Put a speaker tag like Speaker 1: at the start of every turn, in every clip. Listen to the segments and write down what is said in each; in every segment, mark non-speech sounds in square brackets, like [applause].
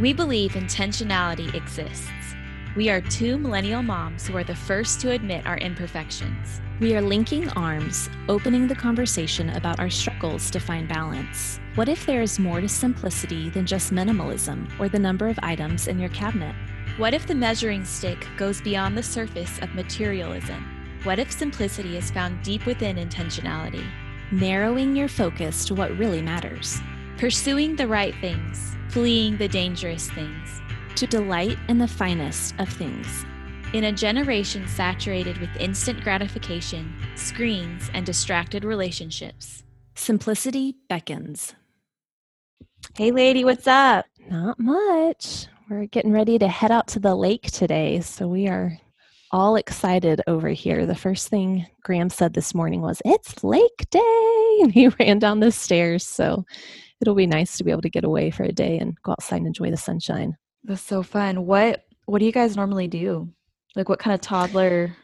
Speaker 1: We believe intentionality exists. We are two millennial moms who are the first to admit our imperfections.
Speaker 2: We are linking arms, opening the conversation about our struggles to find balance. What if there is more to simplicity than just minimalism or the number of items in your cabinet?
Speaker 1: What if the measuring stick goes beyond the surface of materialism? What if simplicity is found deep within intentionality?
Speaker 2: Narrowing your focus to what really matters.
Speaker 1: Pursuing the right things, fleeing the dangerous things.
Speaker 2: To delight in the finest of things.
Speaker 1: In a generation saturated with instant gratification, screens, and distracted relationships,
Speaker 2: simplicity beckons.
Speaker 1: Hey, lady, what's up?
Speaker 2: Not much. We're getting ready to head out to the lake today, so we are all excited over here. The first thing Graham said this morning was, It's lake day. [laughs] And he ran down the stairs. So it'll be nice to be able to get away for a day and go outside and enjoy the sunshine.
Speaker 1: That's so fun. What what do you guys normally do? Like what kind of toddler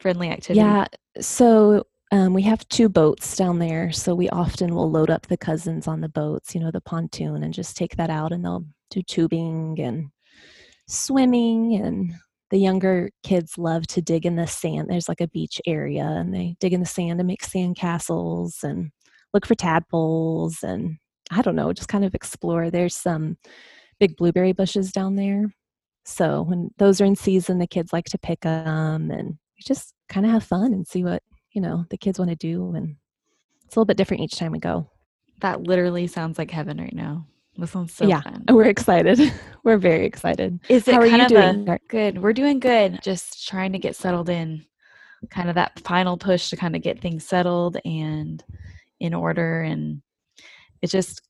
Speaker 1: friendly activity?
Speaker 2: Yeah. So um, we have two boats down there. So we often will load up the cousins on the boats, you know, the pontoon, and just take that out and they'll do tubing and swimming and the younger kids love to dig in the sand. There's like a beach area and they dig in the sand and make sand castles and look for tadpoles and I don't know, just kind of explore. There's some big blueberry bushes down there. So when those are in season, the kids like to pick them and just kind of have fun and see what, you know, the kids want to do. And it's a little bit different each time we go.
Speaker 1: That literally sounds like heaven right now. This one's so
Speaker 2: yeah,
Speaker 1: fun.
Speaker 2: We're excited. [laughs] we're very excited.
Speaker 1: Is it How are you doing? A, good. We're doing good. Just trying to get settled in. Kind of that final push to kind of get things settled and in order. And it just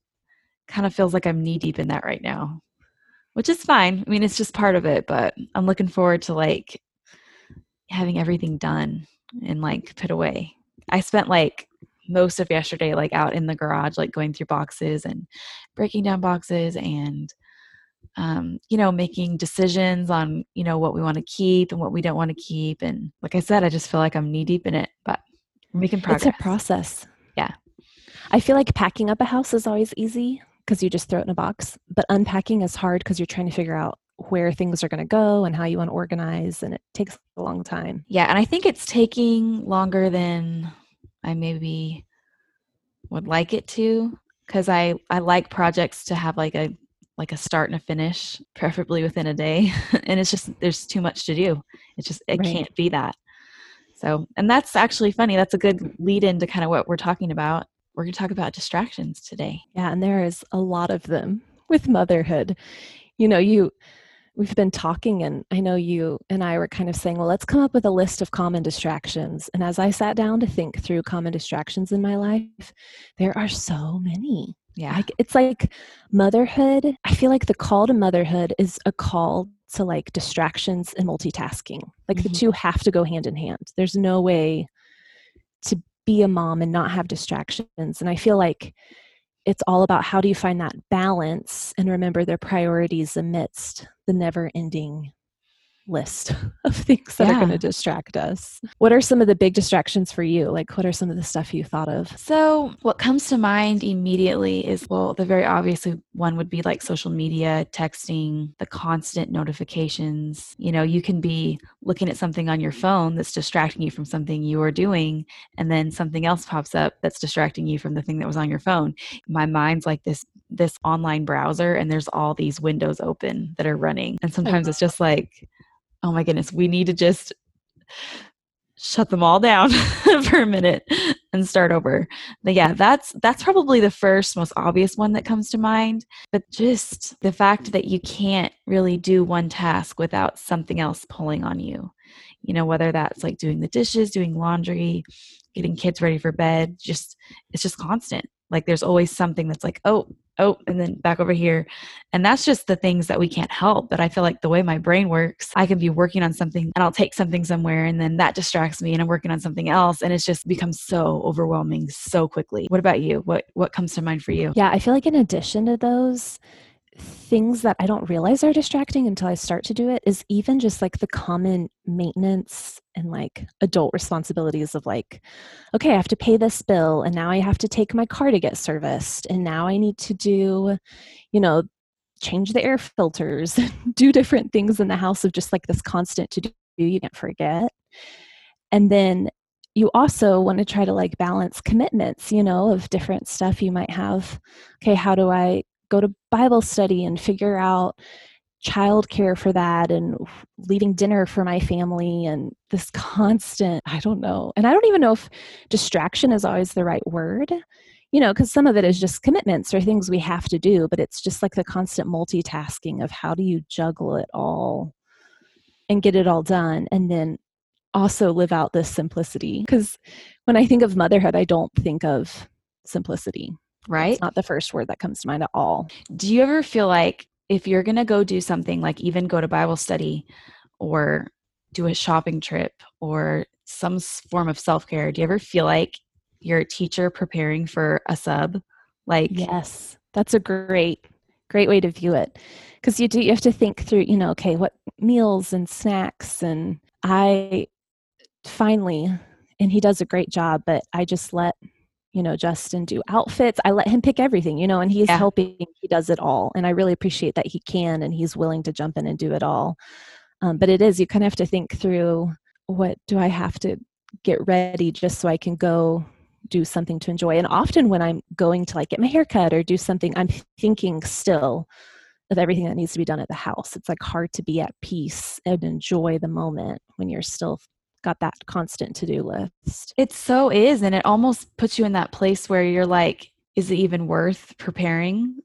Speaker 1: kind of feels like I'm knee deep in that right now, which is fine. I mean, it's just part of it, but I'm looking forward to like having everything done and like put away. I spent like most of yesterday like out in the garage like going through boxes and breaking down boxes and um, you know making decisions on you know what we want to keep and what we don't want to keep and like i said i just feel like i'm knee deep in it but we're making progress
Speaker 2: it's a process
Speaker 1: yeah
Speaker 2: i feel like packing up a house is always easy because you just throw it in a box but unpacking is hard because you're trying to figure out where things are going to go and how you want to organize and it takes a long time
Speaker 1: yeah and i think it's taking longer than I maybe would like it to because I I like projects to have like a like a start and a finish, preferably within a day. [laughs] and it's just there's too much to do. It just it right. can't be that. So, and that's actually funny. That's a good lead into kind of what we're talking about. We're going to talk about distractions today.
Speaker 2: Yeah, and there is a lot of them with motherhood. You know, you we've been talking and i know you and i were kind of saying well let's come up with a list of common distractions and as i sat down to think through common distractions in my life there are so many
Speaker 1: yeah
Speaker 2: it's like motherhood i feel like the call to motherhood is a call to like distractions and multitasking like mm-hmm. the two have to go hand in hand there's no way to be a mom and not have distractions. And i feel like it's all about how do you find that balance and remember their priorities amidst the never ending list [laughs] of things that yeah. are going to distract us. What are some of the big distractions for you? Like, what are some of the stuff you thought of?
Speaker 1: So, what comes to mind immediately is well, the very obvious one would be like social media, texting, the constant notifications. You know, you can be looking at something on your phone that's distracting you from something you are doing, and then something else pops up that's distracting you from the thing that was on your phone. My mind's like this this online browser and there's all these windows open that are running and sometimes it's just like oh my goodness, we need to just shut them all down [laughs] for a minute and start over. But yeah, that's that's probably the first most obvious one that comes to mind, but just the fact that you can't really do one task without something else pulling on you. You know, whether that's like doing the dishes, doing laundry, getting kids ready for bed, just it's just constant. Like there's always something that's like, "Oh, oh, and then back over here. And that's just the things that we can't help. But I feel like the way my brain works, I can be working on something and I'll take something somewhere and then that distracts me and I'm working on something else and it's just becomes so overwhelming so quickly. What about you? What what comes to mind for you?
Speaker 2: Yeah, I feel like in addition to those, things that I don't realize are distracting until I start to do it is even just like the common maintenance and like adult responsibilities of like, okay, I have to pay this bill and now I have to take my car to get serviced and now I need to do, you know, change the air filters, [laughs] do different things in the house of just like this constant to do you can't forget. And then you also want to try to like balance commitments, you know, of different stuff you might have. Okay, how do I go to Bible study and figure out childcare for that and leaving dinner for my family and this [laughs] constant, I don't know. And I don't even know if distraction is always the right word you know, because some of it is just commitments or things we have to do, but it's just like the constant multitasking of how do you juggle it all and get it all done and then also live out this simplicity. Because when I think of motherhood, I don't think of simplicity.
Speaker 1: Right.
Speaker 2: It's not the first word that comes to mind at all.
Speaker 1: Do you ever feel like if you're going to go do something like even go to Bible study or do a shopping trip or some form of self care, do you ever feel like you're a teacher preparing for a sub like
Speaker 2: yes that's a great great way to view it because you do you have to think through you know okay what meals and snacks and i finally and he does a great job but i just let you know justin do outfits i let him pick everything you know and he's yeah. helping he does it all and i really appreciate that he can and he's willing to jump in and do it all um, but it is you kind of have to think through what do i have to get ready just so i can go do something to enjoy. And often when I'm going to like get my hair cut or do something, I'm thinking still of everything that needs to be done at the house. It's like hard to be at peace and enjoy the moment when you're still got that constant to-do list.
Speaker 1: It so is and it almost puts you in that place where you're like is it even worth preparing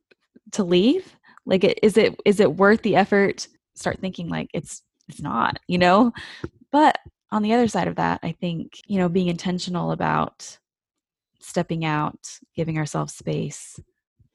Speaker 1: to leave? Like is it is it worth the effort? Start thinking like it's it's not, you know? But on the other side of that, I think, you know, being intentional about stepping out, giving ourselves space.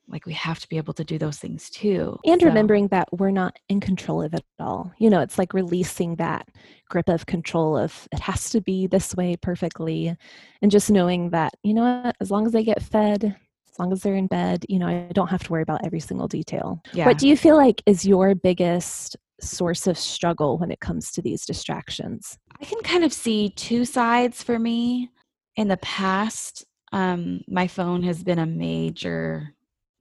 Speaker 1: Like we have to be able to do those things too.
Speaker 2: And so. remembering that we're not in control of it all. You know, it's like releasing that grip of control of it has to be this way perfectly. And just knowing that, you know what, as long as they get fed, as long as they're in bed, you know, I don't have to worry about every single detail. Yeah. What do you feel like is your biggest source of struggle when it comes to these distractions?
Speaker 1: I can kind of see two sides for me. In the past, um, my phone has been a major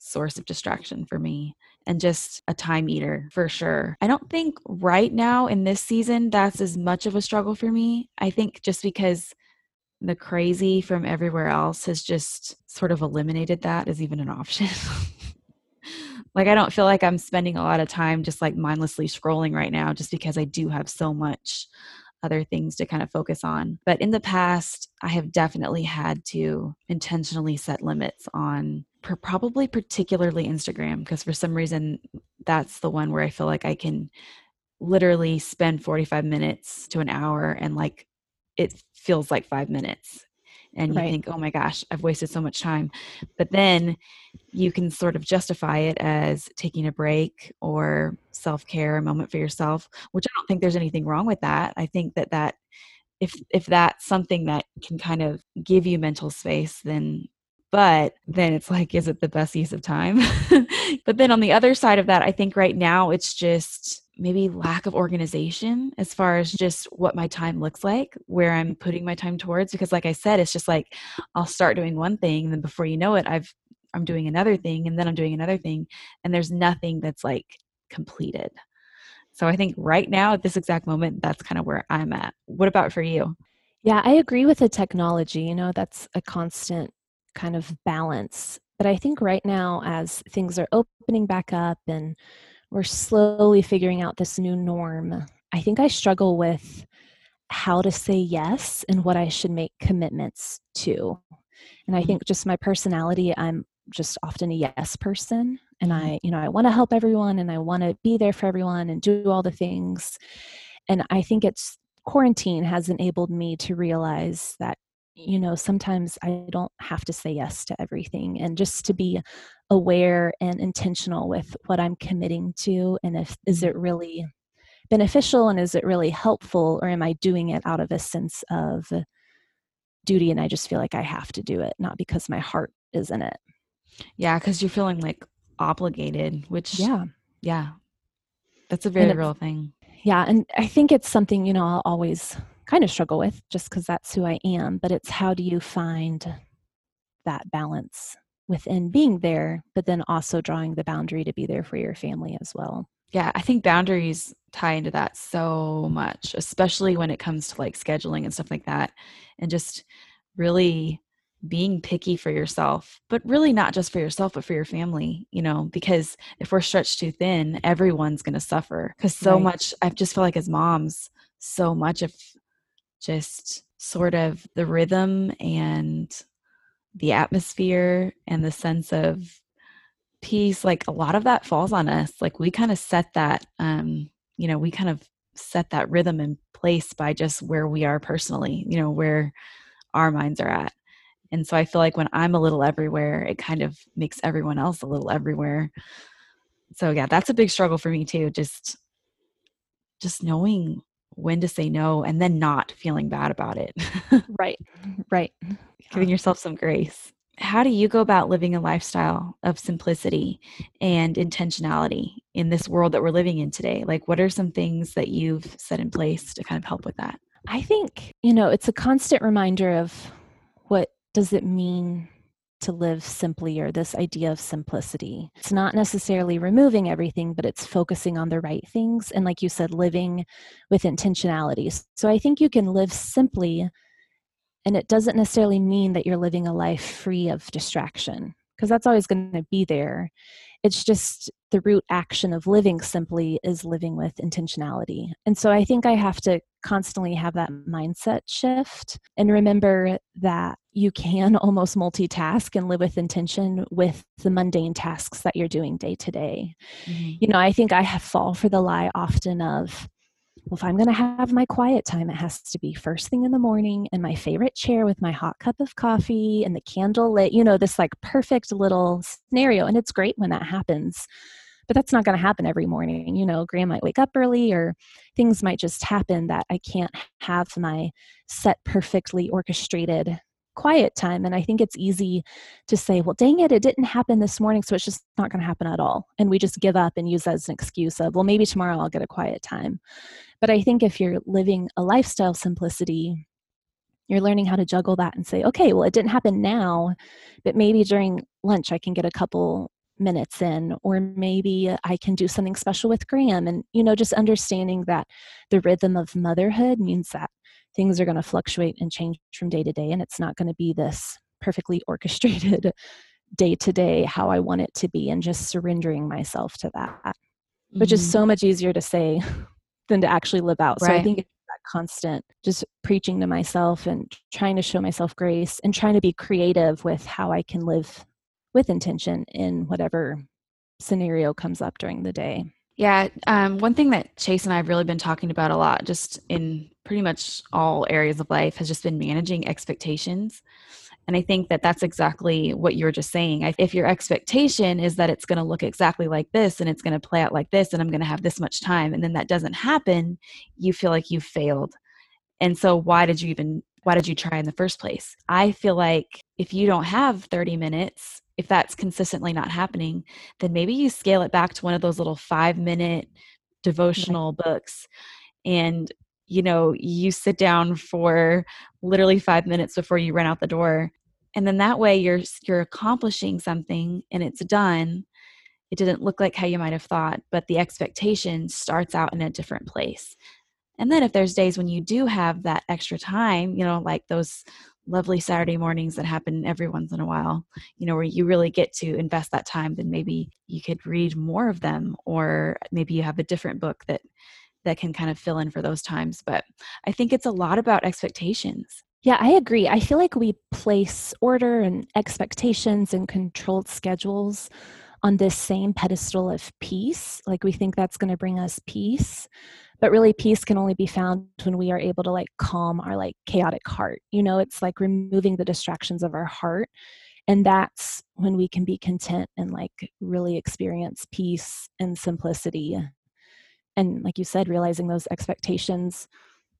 Speaker 1: source of distraction for me and just a time eater for sure. I don't think right now in this season that's as much of a struggle for me. I think just because the crazy from everywhere else has just sort of eliminated that as even an option. [laughs] like I don't feel like I'm spending a lot of time just like mindlessly scrolling right now just because I do have so much other things to kind of focus on. But in the past, I have definitely had to intentionally set limits on probably particularly Instagram because for some reason that's the one where I feel like I can literally spend 45 minutes to an hour and like it feels like 5 minutes and you right. think, oh my gosh, I've wasted so much time. But then you can sort of justify it as taking a break or self care, a moment for yourself, which I don't think there's anything wrong with that. I think that that if if that's something that can kind of give you mental space, then but then it's like is it the best use of time [laughs] but then on the other side of that i think right now it's just maybe lack of organization as far as just what my time looks like, where I'm putting my time towards. Because, like I said, it's just like I'll start doing one thing, and then before you know it, I've I'm doing another thing, and then I'm doing another thing, and there's nothing that's like completed. So I think right now at this exact moment, that's kind of where I'm at. What about for you?
Speaker 2: Yeah, I agree with the technology. You know, that's a constant kind of balance. But I think right now, as things are opening back up and we're slowly figuring out this new norm. I think I struggle with how to say yes and what I should make commitments to. And I mm-hmm. think just my personality, I'm just often a yes person and mm-hmm. I, you know, I want to help everyone and I want to be there for everyone and do all the things. And I think it's quarantine has enabled me to realize that you know sometimes i don't have to say yes to everything and just to be aware and intentional with what i'm committing to and if is mm-hmm. it really beneficial and is it really helpful or am i doing it out of a sense of duty and i just feel like i have to do it not because my heart is in it.
Speaker 1: Yeah because you're feeling like obligated which
Speaker 2: yeah.
Speaker 1: yeah. That's a very real thing.
Speaker 2: Yeah and i think it's something you know i'll always kind of struggle with just because that's who I am. But it's how do you find that balance within being there, but then also drawing the boundary to be there for your family as well.
Speaker 1: Yeah, I think boundaries tie into that so much, especially when it comes to like scheduling and stuff like that. And just really being picky for yourself, but really not just for yourself, but for your family, you know, because if we're stretched too thin, everyone's going to suffer. Because so right. much, I just feel like as moms, so much of just sort of the rhythm and the atmosphere and the sense of peace, like a lot of that falls on us. Like we kind of set that, um, you know, we kind of set that rhythm in place by just where we are personally, you know, where our minds are at. And so I feel like when I'm a little everywhere, it kind of makes everyone else a little everywhere. So yeah, that's a big struggle for me too. Just just knowing when to say no and then not feeling bad about it. [laughs]
Speaker 2: right. Mm-hmm. Right.
Speaker 1: Giving yourself some grace. How do you go about living a lifestyle of simplicity and intentionality in this world that we're living in today? Like, what are some things that you've set in place to kind of help with that?
Speaker 2: I think, you know, it's a constant reminder of what does it mean to live simply or this idea of simplicity. It's not necessarily removing everything, but it's focusing on the right things. And like you said, living with intentionality. So I think you can live simply, and it doesn't necessarily mean that you're living a life free of distraction, because that's always going to be there. It's just the root action of living simply is living with intentionality. And so I think I have to constantly have that mindset shift and remember that you can almost multitask and live with intention with the mundane tasks that you're doing day to day. Mm-hmm. You know, I think I have fall for the lie often of, well, if I'm going to have my quiet time, it has to be first thing in the morning in my favorite chair with my hot cup of coffee and the candle lit, you know, this like perfect little scenario. And it's great when that happens. But that's not going to happen every morning. You know, Graham might wake up early or things might just happen that I can't have my set perfectly orchestrated quiet time. And I think it's easy to say, well, dang it, it didn't happen this morning, so it's just not going to happen at all. And we just give up and use that as an excuse of, well, maybe tomorrow I'll get a quiet time. But I think if you're living a lifestyle simplicity, you're learning how to juggle that and say, okay, well, it didn't happen now, but maybe during lunch I can get a couple minutes in or maybe i can do something special with graham and you know just understanding that the rhythm of motherhood means that things are going to fluctuate and change from day to day and it's not going to be this perfectly [laughs] orchestrated day to day how i want it to be and just surrendering myself to that mm-hmm. which is mm-hmm. so much easier to say [laughs] than to actually live out right. so i think it's that constant just preaching to myself and trying to show myself grace and trying to be creative with how i can live with intention in whatever scenario comes up during the day
Speaker 1: yeah, um, one thing that Chase and I have really been talking about a lot, just in pretty much all areas of life, has just been managing expectations. And I think that that's exactly what you were just saying. If your expectation is that it's going to look exactly like this and it's going to play out like this and I'm going to have this much time, and then that doesn't happen, you feel like you failed. And so, why did you even why did you try in the first place? I feel like if you don't have 30 minutes if that's consistently not happening, then maybe you scale it back to one of those little five minute devotional right. books. And, you know, you sit down for literally five minutes before you run out the door. And then that way you're you're accomplishing something and it's done. It didn't look like how you might have thought, but the expectation starts out in a different place. And then if there's days when you do have that extra time, you know, like those lovely Saturday mornings that happen every once in a while, you know, where you really get to invest that time, then maybe you could read more of them or maybe you have a different book that that can kind of fill in for those times. But I think it's a lot about expectations.
Speaker 2: Yeah, I agree. I feel like we place order and expectations and controlled schedules on this same pedestal of peace. Like we think that's going to bring us peace but really peace can only be found when we are able to like calm our like chaotic heart you know it's like removing the distractions of our heart and that's when we can be content and like really experience peace and simplicity and like you said realizing those expectations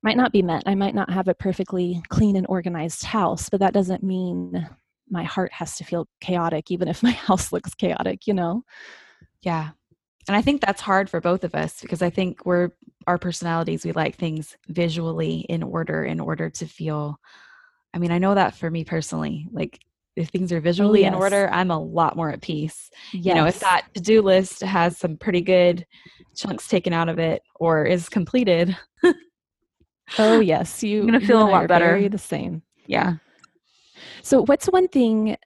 Speaker 2: might not be met. I might not have a perfectly clean and organized house but that doesn't mean my heart has to feel chaotic even if my [laughs] house looks chaotic you know?
Speaker 1: Yeah. And i think that's hard for both of us because i think we're our personalities we like things visually in order in order to feel i mean i know that for me personally like if things are oh, visually
Speaker 2: yes.
Speaker 1: in order, I'm a lot more at peace.
Speaker 2: yes.
Speaker 1: You know, if that to-do list has some pretty good chunks taken out of it or is completed,
Speaker 2: oh yes, you.
Speaker 1: I'm gonna
Speaker 2: you
Speaker 1: feel a
Speaker 2: and I
Speaker 1: lot
Speaker 2: are
Speaker 1: better.
Speaker 2: very The same.
Speaker 1: yeah.
Speaker 2: So, what's one thing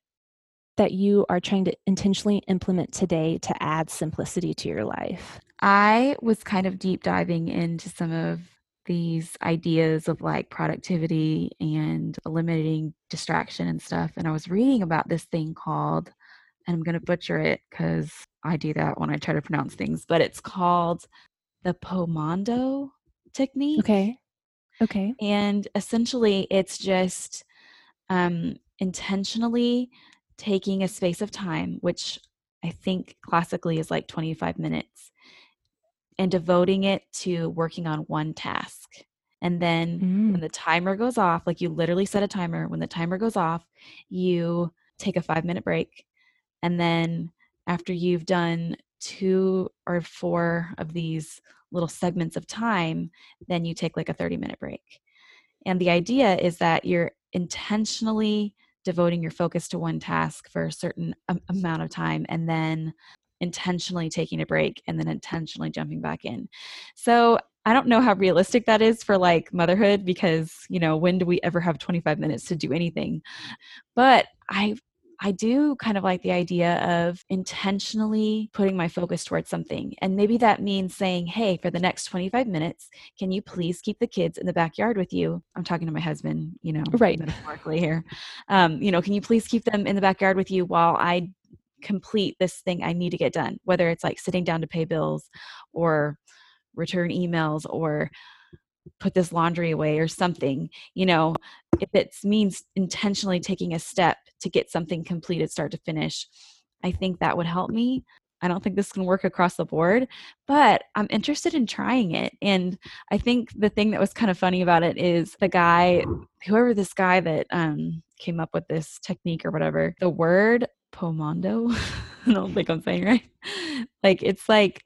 Speaker 2: that you are trying to intentionally implement today to add simplicity to your life?
Speaker 1: I was kind of deep diving into some of these ideas of like productivity and eliminating distraction and stuff. And I was reading about this thing called, and I'm going to butcher it because I do that when I try to pronounce things, but it's called the Pomando technique.
Speaker 2: Okay. Okay.
Speaker 1: And essentially, it's just um, intentionally taking a space of time, which I think classically is like 25 minutes, and devoting it to working on one task. And then
Speaker 2: Mm.
Speaker 1: when the timer goes off, like you literally set a timer, when the timer goes off, you take a five minute break. And then after you've done two or four of these little segments of time, then you take like a 30 minute break. And the idea is that you're intentionally devoting your focus to one task for a certain amount of time and then intentionally taking a break and then intentionally jumping back in. So I don't know how realistic that is for like motherhood because, you know, when do we ever have 25 minutes to do anything? But I I do kind of like the idea of intentionally putting my focus towards something. And maybe that means saying, hey, for the next 25 minutes, can you please keep the kids in the backyard with you? I'm talking to my husband, you know,
Speaker 2: Right.
Speaker 1: metaphorically here. Um, you know, can you please keep them in the backyard with you while I complete this thing I need to get done, whether it's like sitting down to pay bills or return emails or put this laundry away or something, you know, if it means intentionally taking a step to get something completed start to finish, I think that would help me. I don't think this can work across the board, but I'm interested in trying it. And I think the thing that was kind of funny about it is the guy, whoever this guy that um, came up with this technique or whatever, the word pomando, [laughs] I don't think I'm saying right. Like it's like,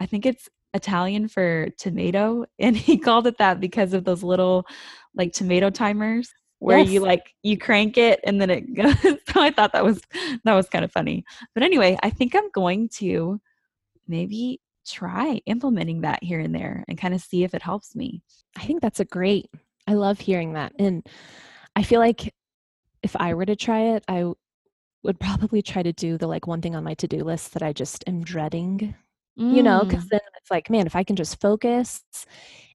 Speaker 1: I think it's Italian for tomato, [laughs] and he called it that because of those little like tomato timers where you like you crank it and then it [laughs] goes. so I thought that was that was kind of funny. But anyway, I think I'm going to maybe try implementing that here and there and kind of see if it helps me.
Speaker 2: I think that's a great. I love hearing that. And I feel like if I were to try it, I would probably try to do the like one thing on my to do list that I just am dreading, you know,
Speaker 1: Mm,
Speaker 2: because then it's like, man, if I can just focus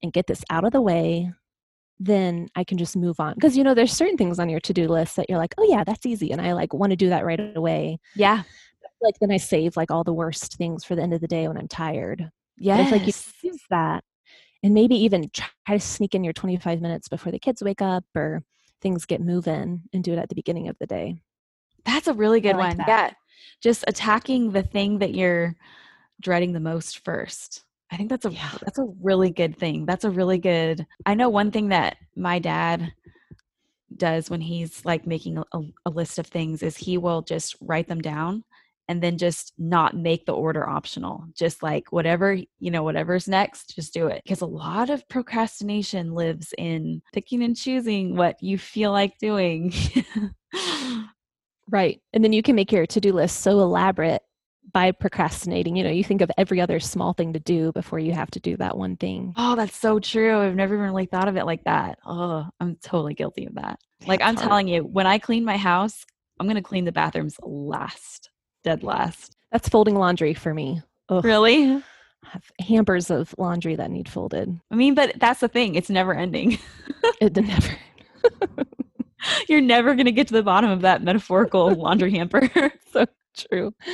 Speaker 2: and get this out of the way, then I can just move on. Because, you know, there's certain things on your to do list that you're like, oh, yeah, that's easy. And I like want to do that right away.
Speaker 1: yeah.
Speaker 2: Like then I save like all the worst things for the end of the day when I'm tired.
Speaker 1: Yeah.
Speaker 2: If like you use that and maybe even try to sneak in your 25 minutes before the kids wake up or things get moving and do it at the beginning of the day.
Speaker 1: That's a really good
Speaker 2: like
Speaker 1: one.
Speaker 2: that.
Speaker 1: Yeah. Just attacking the thing that you're dreading the most first. I think that's a
Speaker 2: Yeah.
Speaker 1: that's a really good thing. That's a really good. I know one thing that my dad does when he's like making a, a- a list of things is he will just write them down and then just not make the order optional. Just like whatever, you know, whatever's next, just do it. Because a lot of procrastination lives in picking and choosing what you feel like doing. [laughs]
Speaker 2: Right. And then you can make your to do list so elaborate by procrastinating. You know, you think of every other small thing to do before you have to do that one thing.
Speaker 1: Oh, that's so true. I've never even really thought of it like that. Oh, I'm totally guilty of that. Like I'm telling you, when I clean my house, I'm gonna clean the bathrooms last, dead last.
Speaker 2: That's folding laundry for me. Ugh,
Speaker 1: Really?
Speaker 2: I have hampers of laundry that need folded.
Speaker 1: I mean, but that's the thing. It's never ending.
Speaker 2: It never. [laughs] [laughs]
Speaker 1: You're never gonna get to the bottom of that metaphorical laundry hamper. [laughs]
Speaker 2: so true. [laughs]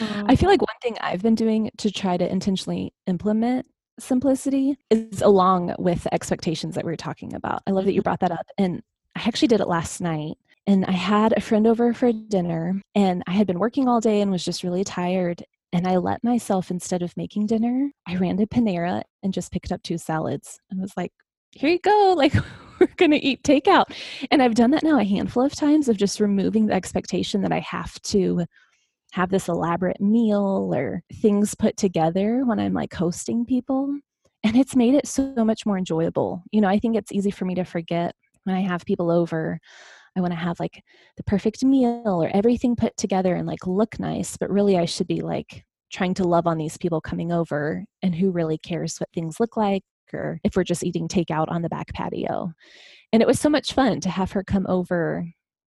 Speaker 2: I um, feel like one thing I've been doing to try to intentionally implement simplicity is along with the expectations that we were talking about. I love that you mm-hmm. brought that up. And I actually did it last night. And I had a friend over for dinner, and I had been working all day and was just really tired. And I let myself, instead of making dinner, I ran to Panera and just picked up two salads and was like, here you go. Like, [laughs] we're going to eat takeout. And I've done that now a handful of times of just removing the expectation that I have to have this elaborate meal or things put together when I'm like hosting people. And it's made it so much more enjoyable. You know, I think it's easy for me to forget when I have people over. I want to have like the perfect meal or everything put together and like look nice, but really I should be like trying to love on these people coming over and who really cares what things look like or if we're just eating takeout on the back patio. And it was so much fun to have her come over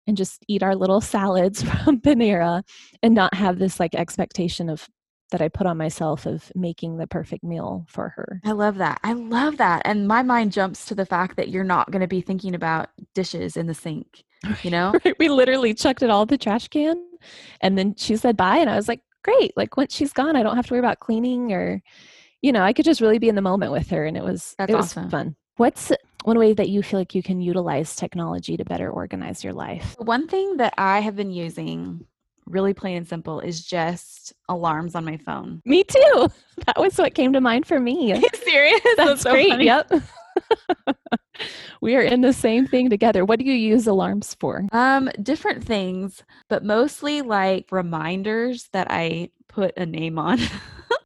Speaker 2: and just eat our little salads [laughs] from Panera and not have this like expectation of that I put on myself of making the perfect meal for her.
Speaker 1: I love that. I love that. And my mind jumps to the fact that you're not going to be thinking about dishes in the sink, you know?
Speaker 2: we literally chucked it all in the trash can and then she said bye and I was like, "Great. Like once she's gone, I don't have to worry about cleaning or you know, I could just really be in the moment with her and it was
Speaker 1: That's
Speaker 2: it was
Speaker 1: awesome.
Speaker 2: fun. What's one way that you feel like you can utilize technology to better organize your life?
Speaker 1: One thing that I have been using, really plain and simple, is just alarms on my phone.
Speaker 2: Me too. [laughs] That was what came to mind for me. [laughs]
Speaker 1: serious? [laughs]
Speaker 2: That's,
Speaker 1: so
Speaker 2: great.
Speaker 1: funny.
Speaker 2: Yep. we are in the same thing together. What do you use alarms for?
Speaker 1: Um, different things, but mostly like reminders that I put a name on.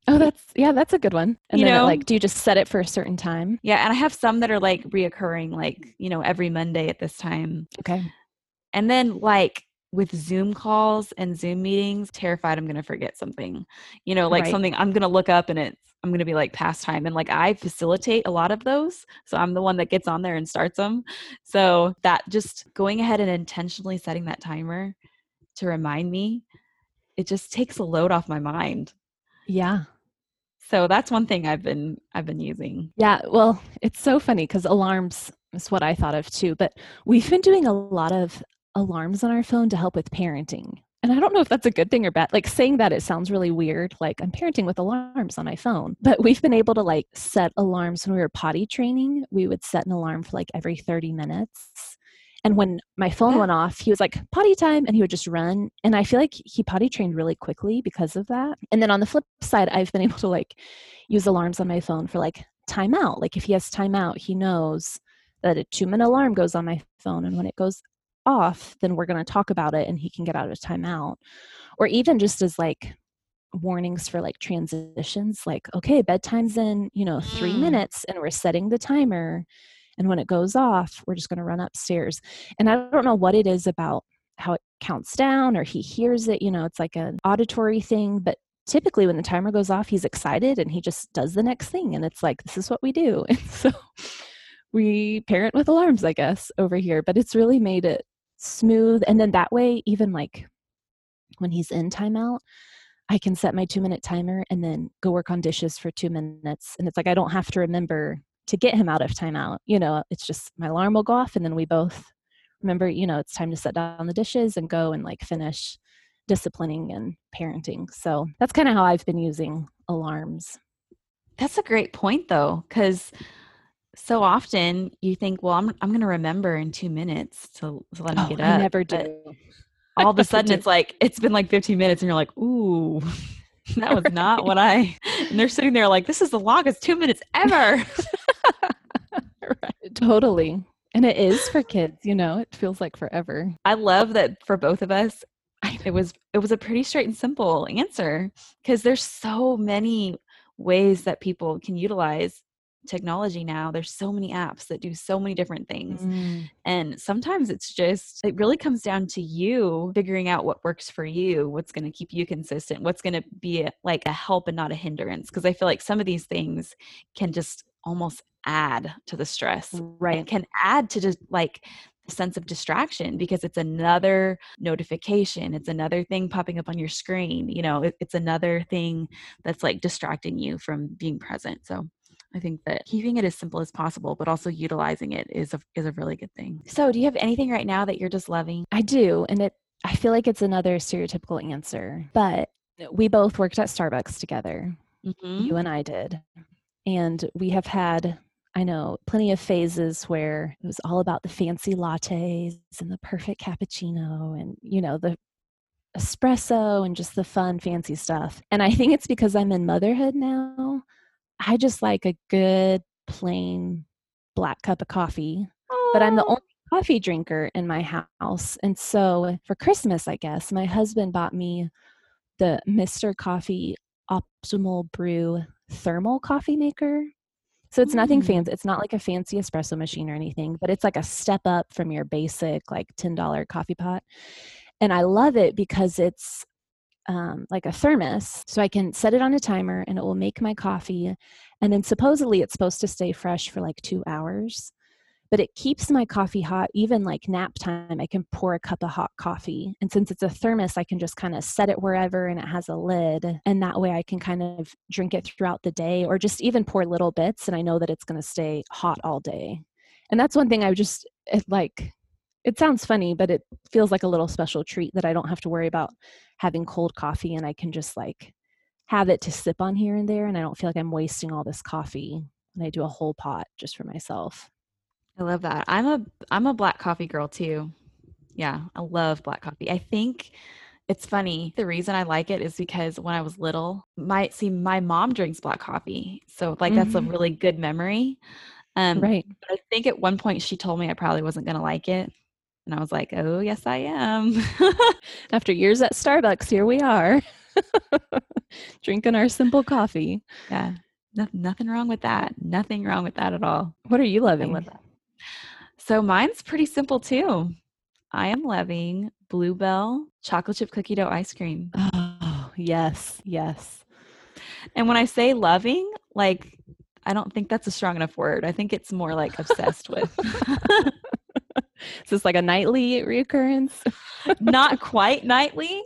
Speaker 2: Oh, that's yeah, that's a good one. And
Speaker 1: You
Speaker 2: then it, like, do you just set it for a certain time?
Speaker 1: yeah, and I have some that are like reoccurring, like, you know, every Monday at this time.
Speaker 2: Okay.
Speaker 1: And then like with Zoom calls and Zoom meetings, terrified I'm gonna forget something. You know, like
Speaker 2: Right.
Speaker 1: something I'm gonna look up and it's I'm gonna be like past time. And like I facilitate a lot of those. So I'm the one that gets on there and starts them. So that just going ahead and intentionally setting that timer to remind me, it just takes a load off my mind.
Speaker 2: Yeah.
Speaker 1: So that's one thing I've been I've been using.
Speaker 2: Yeah. Well, it's so funny because alarms is what I thought of too. But we've been doing a lot of alarms on our phone to help with parenting. And I don't know if that's a good thing or bad. Like saying that it sounds really weird. Like I'm parenting with alarms on my phone. But we've been able to like set alarms when we were potty training. We would set an alarm for like every 30 minutes. And when my phone
Speaker 1: Yeah.
Speaker 2: went off, he was like, potty time, and he would just run. And I feel like he potty trained really quickly because of that. And then on the flip side, I've been [laughs] able to like use alarms on my phone for like timeout. Like if he has timeout, he knows that a two minute alarm goes on my phone. And when it goes off, then we're going to talk about it and he can get out of timeout. Or even just as like warnings for like transitions, like, okay, bedtime's in, you know, three
Speaker 1: Mm.
Speaker 2: minutes and we're setting the timer. And when it goes off, we're just going to run upstairs. And I don't know what it is about how it counts down or he hears it, you know, it's like an auditory thing, but typically when the timer goes off, he's excited and he just does the next thing. And it's like, this is what we do. And [laughs] so we parent with alarms, I guess, over here, but it's really made it smooth. And then that way, even like when he's in timeout, I can set my two minute timer and then go work on dishes for two minutes. And it's like I don't have to remember to get him out of timeout. You know, it's just my alarm will go off and then we both remember, you know, it's time to set down the dishes and go and like finish disciplining and parenting. So that's kind of how I've been using alarms.
Speaker 1: That's a great point though, because so often you think, well, I'm I'm gonna remember in two minutes to, to let me
Speaker 2: Oh,
Speaker 1: get
Speaker 2: I
Speaker 1: up.
Speaker 2: never
Speaker 1: but
Speaker 2: do.
Speaker 1: All of a [laughs] sudden it's like it's been like 15 minutes and you're like, ooh, [laughs] that was not what I and they're sitting there like, this is the longest two minutes ever. [laughs]
Speaker 2: Totally. And it is for kids, you know, it feels like forever.
Speaker 1: I love that for both of us, it was it was a pretty straight and simple answer because there's so many ways that people can utilize technology now. There's so many apps that do so many different things.
Speaker 2: Mm.
Speaker 1: And sometimes it's just, it really comes down to you figuring out what works for you, what's going to keep you consistent, what's going to be a, like a help and not a hindrance. Because I feel like some of these things can just almost add to the stress
Speaker 2: Right.
Speaker 1: and can add to just like the sense of distraction because it's another notification it's another thing popping up on your screen you know it, it's another thing that's like distracting you from being present so I think that keeping it as simple as possible, but also utilizing it is a is a really good thing. So, do you have anything right now that you're just loving?
Speaker 2: I do. And it I feel like it's another stereotypical answer. But we both worked at Starbucks together.
Speaker 1: Mhm.
Speaker 2: You and I did. And we have had I know plenty of phases where it was all about the fancy lattes and the perfect cappuccino and you know the espresso and just the fun fancy stuff. And I think it's because I'm in motherhood now. I just like a good plain black cup of coffee but I'm the only coffee drinker in my house. And so for Christmas, I guess, my husband bought me the Mr. Coffee Optimal Brew thermal coffee maker. So it's nothing
Speaker 1: Mm.
Speaker 2: fancy. It's not like a fancy espresso machine or anything, but it's like a step up from your basic like $10 coffee pot. And I love it because it's um, like a thermos. So I can set it on a timer and it will make my coffee. And then supposedly it's supposed to stay fresh for like two hours. But it keeps my coffee hot, even like nap time. I can pour a cup of hot coffee. And since it's a thermos, I can just kind of set it wherever and it has a lid. And that way I can kind of drink it throughout the day or just even pour little bits. And I know that it's going to stay hot all day. And that's one thing I just it like. It sounds funny, but it feels like a little special treat that I don't have to worry about having cold coffee and I can just like have it to sip on here and there. And I don't feel like I'm wasting all this coffee when I do a whole pot just for myself.
Speaker 1: I love that. I'm a I'm a black coffee girl too. Yeah, I love black coffee. I think it's funny. The reason I like it is because when I was little, my see my mom drinks black coffee. So like that's a
Speaker 2: Mhm.
Speaker 1: really good memory. Um
Speaker 2: Right.
Speaker 1: but I think at one point she told me I probably wasn't going to like it. And I was like, "Oh, yes I am." [laughs]
Speaker 2: After years at Starbucks, here we are [laughs] drinking our simple coffee.
Speaker 1: yeah. No, nothing wrong with that. Nothing wrong with that at all.
Speaker 2: What are you
Speaker 1: I
Speaker 2: loving?
Speaker 1: love that. So mine's pretty simple too. I am loving Blue Bell chocolate chip cookie dough ice cream.
Speaker 2: Oh, yes, yes.
Speaker 1: And when I say loving, like I don't think that's a strong enough word. I think it's more like obsessed with. [laughs]
Speaker 2: Is this like a nightly reoccurrence?
Speaker 1: Not [laughs] quite nightly,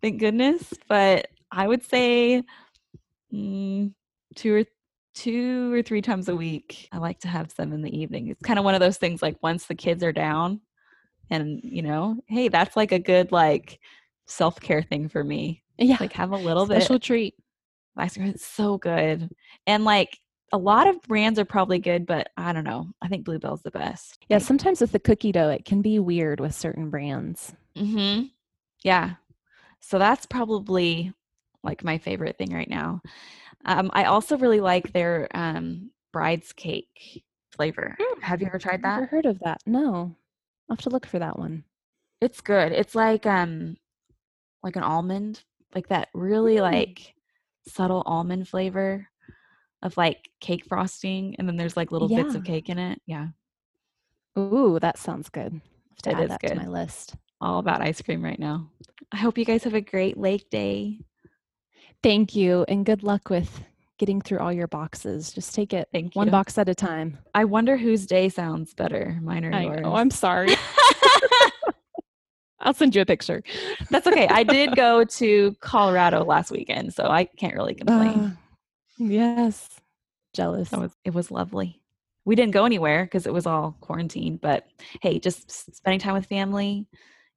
Speaker 1: thank goodness, but I would say mm, two or two or three times a week. I like to have some in the evening. It's kind of one of those things like once the kids are down and you know, hey, that's like a good like self-care thing for me.
Speaker 2: Yeah,
Speaker 1: Like have a little
Speaker 2: special
Speaker 1: bit
Speaker 2: special
Speaker 1: treat. ice cream. It's so good. And like a lot of brands are probably good, but I don't know. I think Blue Bell's the best.
Speaker 2: Yeah, sometimes with the cookie dough, it can be weird with certain brands.
Speaker 1: Mm-hmm. Yeah. So that's probably like my favorite thing right now. Um, I also really like their um, bride's cake flavor.
Speaker 2: Mm.
Speaker 1: Have you ever tried that?
Speaker 2: Never heard of that. No, I'll have to look for that one.
Speaker 1: It's good. It's like um like an almond, like that really
Speaker 2: Mm.
Speaker 1: like subtle almond flavor of like cake frosting, and then there's like little bits of cake in it. Yeah,
Speaker 2: Ooh, that sounds good. I'll have to
Speaker 1: It
Speaker 2: add that to my list.
Speaker 1: all about ice cream right now. I hope you guys have a great lake day.
Speaker 2: Thank you, and good luck with getting through all your boxes. Just take it
Speaker 1: Thank
Speaker 2: one
Speaker 1: you.
Speaker 2: box at a time.
Speaker 1: I wonder whose day sounds better, mine or
Speaker 2: I
Speaker 1: yours.
Speaker 2: know. I'm sorry. [laughs] I'll send you a picture.
Speaker 1: That's okay. I did go to Colorado last weekend, so I can't really complain.
Speaker 2: Uh, yes. Jealous.
Speaker 1: It was, it was lovely. We didn't go anywhere because it was all quarantined, but hey, just spending time with family,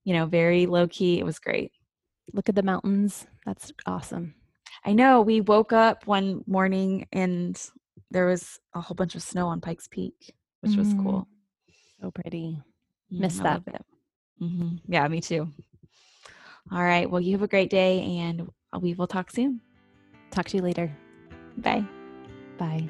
Speaker 1: you know, very low key. It was great.
Speaker 2: Look at the mountains. That's awesome.
Speaker 1: I know we woke up one morning and there was a whole bunch of snow on Pikes Peak, which was
Speaker 2: Mm,
Speaker 1: cool.
Speaker 2: So pretty.
Speaker 1: Mm,
Speaker 2: Miss
Speaker 1: I
Speaker 2: that.
Speaker 1: love it. hmm Yeah, me too. All right. Well, you have a great day and we will talk soon.
Speaker 2: Talk to you later.
Speaker 1: Bye.
Speaker 2: Bye.